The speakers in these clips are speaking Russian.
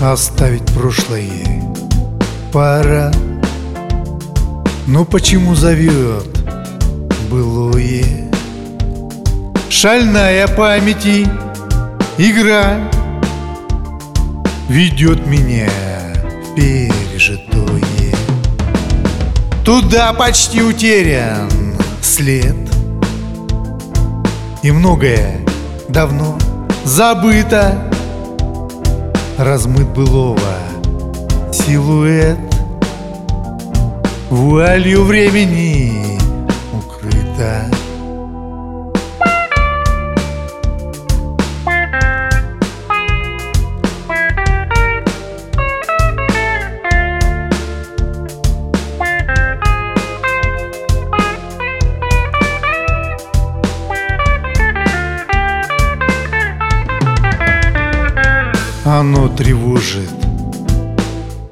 Оставить прошлое. Пора. Но почему зовет былое? Шальная памяти игра Ведет меня в пережитое. Туда почти утерян след. И многое давно забыто Размыт былого. Силуэт. Вуалью времени укрыта Оно тревожит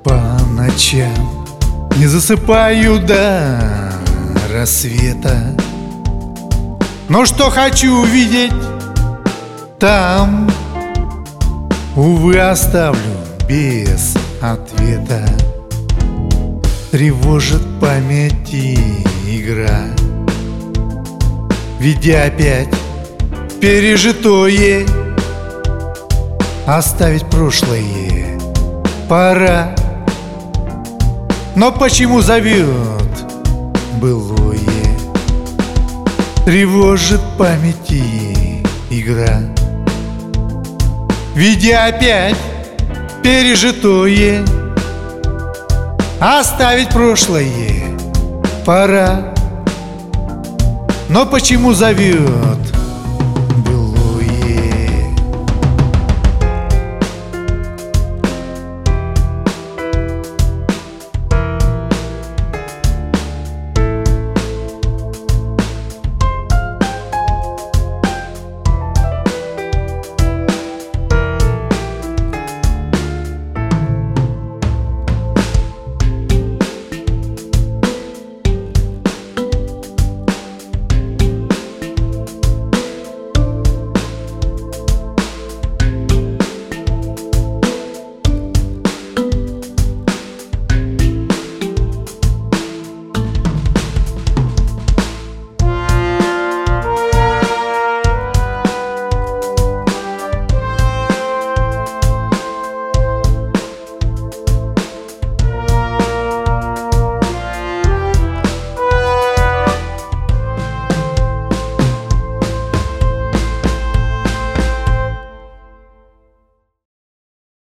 по ночам. Не засыпаю до рассвета. Но что хочу увидеть там Увы, оставлю без ответа. Тревожит памяти игра. Ведя опять пережитое Оставить прошлое. Пора. Но почему зовет былое? Тревожит памяти игра. Видя опять пережитое. Оставить прошлое. Пора. Но почему зовет